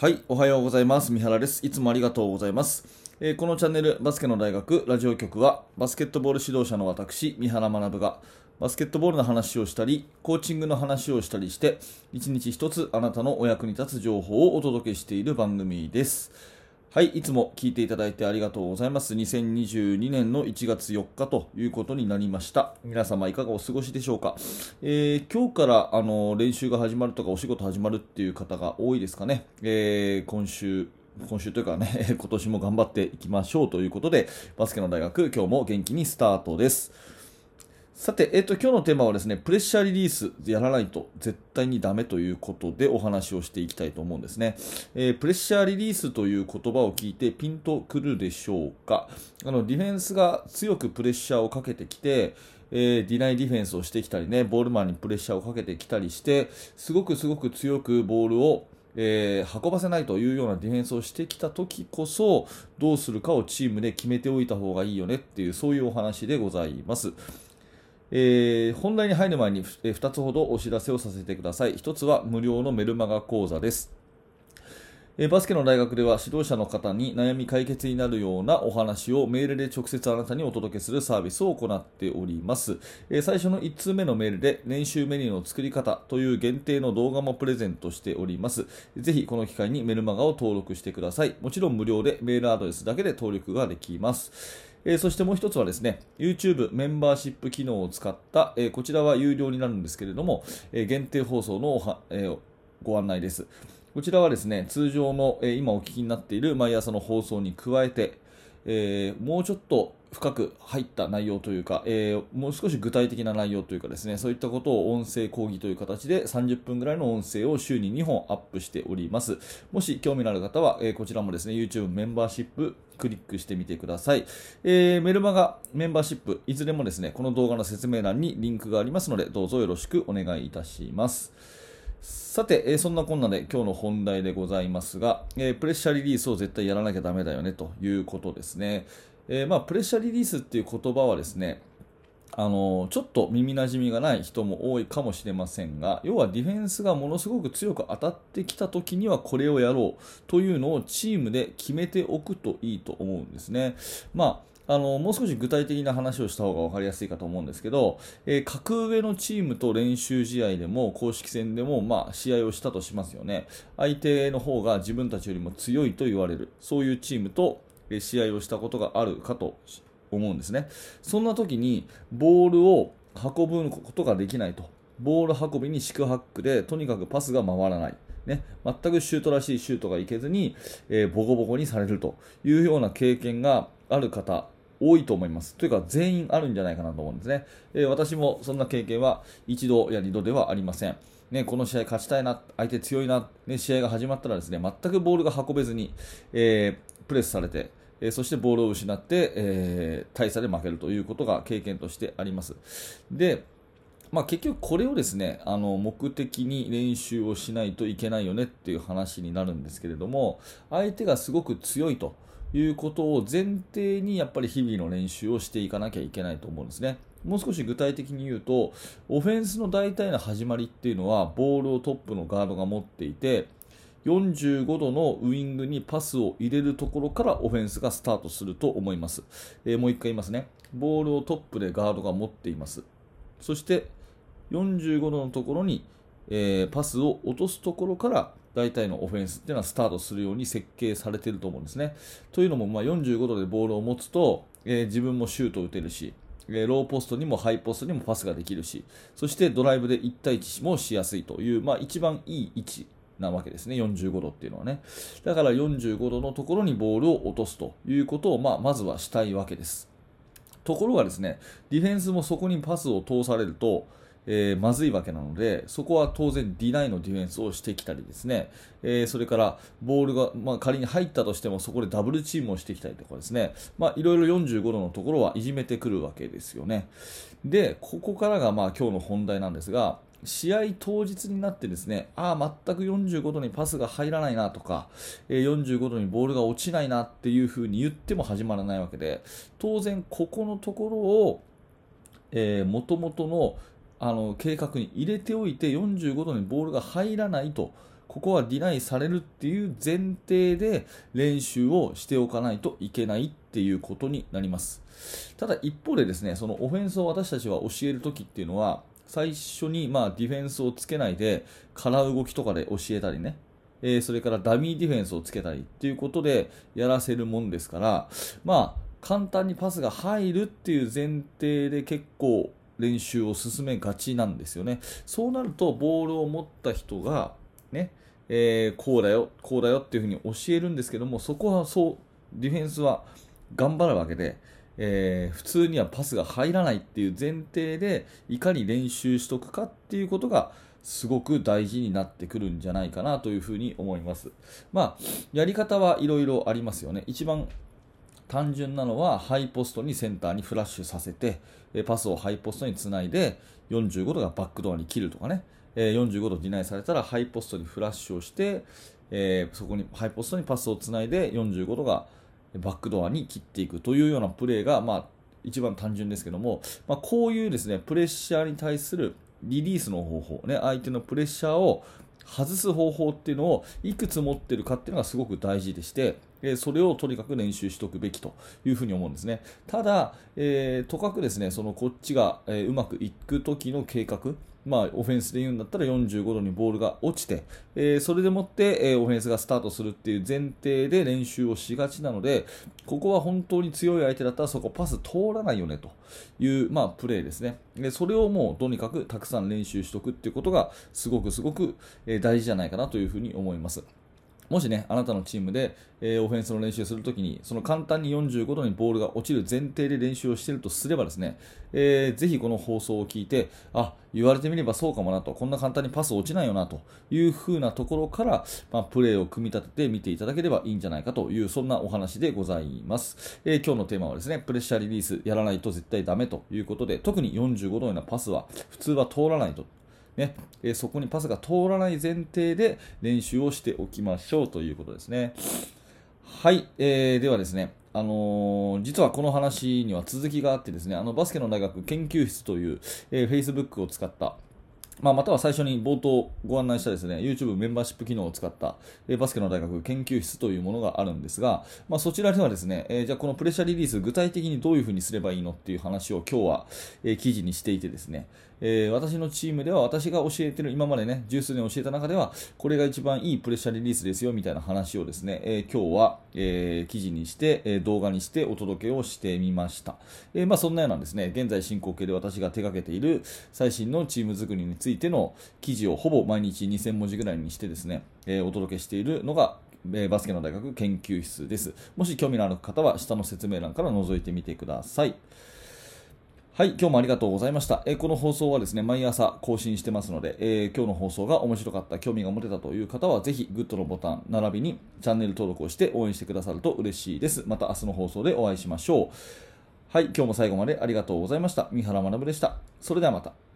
はい、おはようございます。三原です。いつもありがとうございます。えーこのチャンネル、バスケの大学ラジオ局は、バスケットボール指導者の私、三原学が、バスケットボールの話をしたり、コーチングの話をしたりして、一日一つあなたのお役に立つ情報をお届けしている番組です。はい、いつも聞いていただいてありがとうございます。2022年の1月4日ということになりました。皆様いかがお過ごしでしょうか。えー今日からあの練習が始まるとかお仕事始まるっていう方が多いですかね。えー今週今週というかね、今年も頑張っていきましょうということで、バスケの大学、今日も元気にスタートです。さて、えっと、今日のテーマはですね、プレッシャーリリースやらないと絶対にダメということでお話をしていきたいと思うんですね。えープレッシャーリリースという言葉を聞いてピンとくるでしょうか？あの、ディフェンスが強くプレッシャーをかけてきて、えーディナイディフェンスをしてきたりね、ボールマンにプレッシャーをかけてきたりして、すごくすごく強くボールをえー運ばせないというようなディフェンスをしてきた時こそどうするかをチームで決めておいた方がいいよねっていうそういうお話でございます。えー本題に入る前に、2つほどお知らせをさせてください。1つは無料のメルマガ講座です。えバスケの大学では指導者の方に悩み解決になるようなお話をメールで直接あなたにお届けするサービスを行っております。え最初の1通目のメールで練習メニューの作り方という限定の動画もプレゼントしております。ぜひこの機会にメルマガを登録してください。もちろん無料でメールアドレスだけで登録ができます。えーそしてもう一つはですね、YouTube メンバーシップ機能を使った、えーこちらは有料になるんですけれども、えー限定放送のおは、えご案内です。こちらはですね、通常の、え今お聞きになっている毎朝の放送に加えて、えーもうちょっと深く入った内容というか、えーもう少し具体的な内容というかですね、そういったことを音声講義という形で30分ぐらいの音声を週に2本アップしております。もし興味のある方は、えーこちらもですね、YouTube メンバーシップクリックしてみてください。えーメルマガメンバーシップ、いずれもですね、この動画の説明欄にリンクがありますので、どうぞよろしくお願いいたします。さて、えーそんなこんなで今日の本題でございますが、えープレッシャーリリースを絶対やらなきゃダメだよねということですね。えーまあ、プレッシャーリリースっていう言葉はですね、あのちょっと耳なじみがない人も多いかもしれませんが要はディフェンスがものすごく強く当たってきた時にはこれをやろうというのをチームで決めておくといいと思うんですね。まああのもう少し具体的な話をした方が分かりやすいかと思うんですけど、えー格上のチームと練習試合でも公式戦でも、まあ、試合をしたとしますよね。相手の方が自分たちよりも強いと言われるそういうチームと試合をしたことがあるかと思うんですね。そんな時にボールを運ぶことができないと。ボール運びに四苦八苦でとにかくパスが回らない。ね、全くシュートらしいシュートがいけずに、えーボコボコにされるというような経験がある方多いと思います。というか全員あるんじゃないかなと思うんですね。えー私もそんな経験は一度や二度ではありません。ね、この試合勝ちたいな、相手強いな、ね、試合が始まったらですね、全くボールが運べずに、えープレスされて、えーそしてボールを失って、えー大差で負けるということが経験としてあります。で、まあ、結局これをですねあの目的に練習をしないといけないよねっていう話になるんですけれども相手がすごく強いということを前提にやっぱり日々の練習をしていかなきゃいけないと思うんですね。もう少し具体的に言うとオフェンスの大体の始まりっていうのはボールをトップのガードが持っていて45度のウイングにパスを入れるところからオフェンスがスタートすると思います。えーもう一回言いますね。ボールをトップでガードが持っています。そして45度のところに、えーパスを落とすところから大体のオフェンスっていうのはスタートするように設計されていると思うんですね。というのも、まあ、45度でボールを持つと、えー自分もシュートを打てるし、えローポストにもハイポストにもパスができるし、そしてドライブで1対1もしやすいという、まあ、一番いい位置なわけですね、45度っていうのはね。だから45度のところにボールを落とすということを、まあ、まずはしたいわけです。ところがですね、ディフェンスもそこにパスを通されると、えーまずいわけなので、そこは当然ディナイのディフェンスをしてきたりですね、えーそれからボールが、まあ、仮に入ったとしてもそこでダブルチームをしてきたりとかですね、まあ、いろいろ45度のところはいじめてくるわけですよね。で、ここからがまあ今日の本題なんですが、試合当日になってですね、ああ、全く45度にパスが入らないなとか、えー45度にボールが落ちないなっていうふうに言っても始まらないわけで、当然ここのところを、えー、元々のあの計画に入れておいて45度にボールが入らないとここはディナイされるっていう前提で練習をしておかないといけないっていうことになります。ただ一方でですね、そのオフェンスを私たちは教えるときっていうのは、最初にまあディフェンスをつけないで、空動きとかで教えたりね、えー、それからダミーディフェンスをつけたりっていうことでやらせるもんですから、まあ、簡単にパスが入るっていう前提で結構練習を進めがちなんですよね。そうなると、ボールを持った人が、ね、えー、こうだよ、こうだよっていうふうに教えるんですけども、そこはそう、ディフェンスは頑張るわけで、えー、普通にはパスが入らないっていう前提で、いかに練習しとくかっていうことが、すごく大事になってくるんじゃないかなというふうに思います。まあ、やり方はいろいろありますよね。一番単純なのはハイポストにセンターにフラッシュさせてパスをハイポストにつないで45度がバックドアに切るとかね。45度ディナイされたらハイポストにフラッシュをして、えそこにハイポストにパスをつないで45度がバックドアに切っていくというようなプレーが、まあ、一番単純ですけども、まあ、こういうですねプレッシャーに対するリリースの方法、ね、相手のプレッシャーを外す方法っていうのをいくつ持ってるかっていうのがすごく大事でして、えそれをとにかく練習しておくべきというふうに思うんですね。ただ、えー、とかくですね、そのこっちが、え、うまくいく時の計画、まあ、オフェンスで言うんだったら45度にボールが落ちて、えー、それでもって、えー、オフェンスがスタートするっていう前提で練習をしがちなので、ここは本当に強い相手だったらそこパス通らないよねという、まあ、プレーですね。でそれをもうとにかくたくさん練習しておくっていうことがすごくすごくえ大事じゃないかなというふうに思います。もしね、あなたのチームで、えー、オフェンスの練習をするときに、その簡単に45度にボールが落ちる前提で練習をしているとすればですね、えー、ぜひこの放送を聞いて、あ、言われてみればそうかもなと、こんな簡単にパス落ちないよなという風なところから、まあ、プレーを組み立てて見ていただければいいんじゃないかという、そんなお話でございます。えー、今日のテーマはですね、プレッシャーリリースやらないと絶対ダメということで、特に45度のようなパスは普通は通らないとね。えそこにパスが通らない前提で練習をしておきましょうということですね。はい、えー、ではですね、あのー、実はこの話には続きがあってですね、あのバスケの大学研究室という、えー、Facebook を使ったまあ、または最初に冒頭ご案内したですね YouTube メンバーシップ機能を使ったえバスケの大学研究室というものがあるんですが、まあ、そちらではですね、えー、じゃあこのプレッシャーリリース具体的にどういうふうにすればいいのっていう話を今日は、えー、記事にしていてですね、えー、私のチームでは私が教えてる今までね十数年教えた中ではこれが一番いいプレッシャーリリースですよみたいな話をですね、え今日は、え記事にして、え動画にしてお届けをしてみました、えまあ、そんなようなですね。現在進行形で私が手掛けている最新のチーム作りについてついての記事をほぼ毎日2000文字ぐらいにしてですね、えお届けしているのがえバスケの大学研究室です。もし興味のある方は下の説明欄から覗いてみてください。はい、今日もありがとうございました。えー、この放送はですね、毎朝更新してますので、えー、今日の放送が面白かった、興味が持てたという方は、ぜひグッドのボタン、並びにチャンネル登録をして応援してくださると嬉しいです。また明日の放送でお会いしましょう。はい、今日も最後までありがとうございました。三原学でした。それではまた。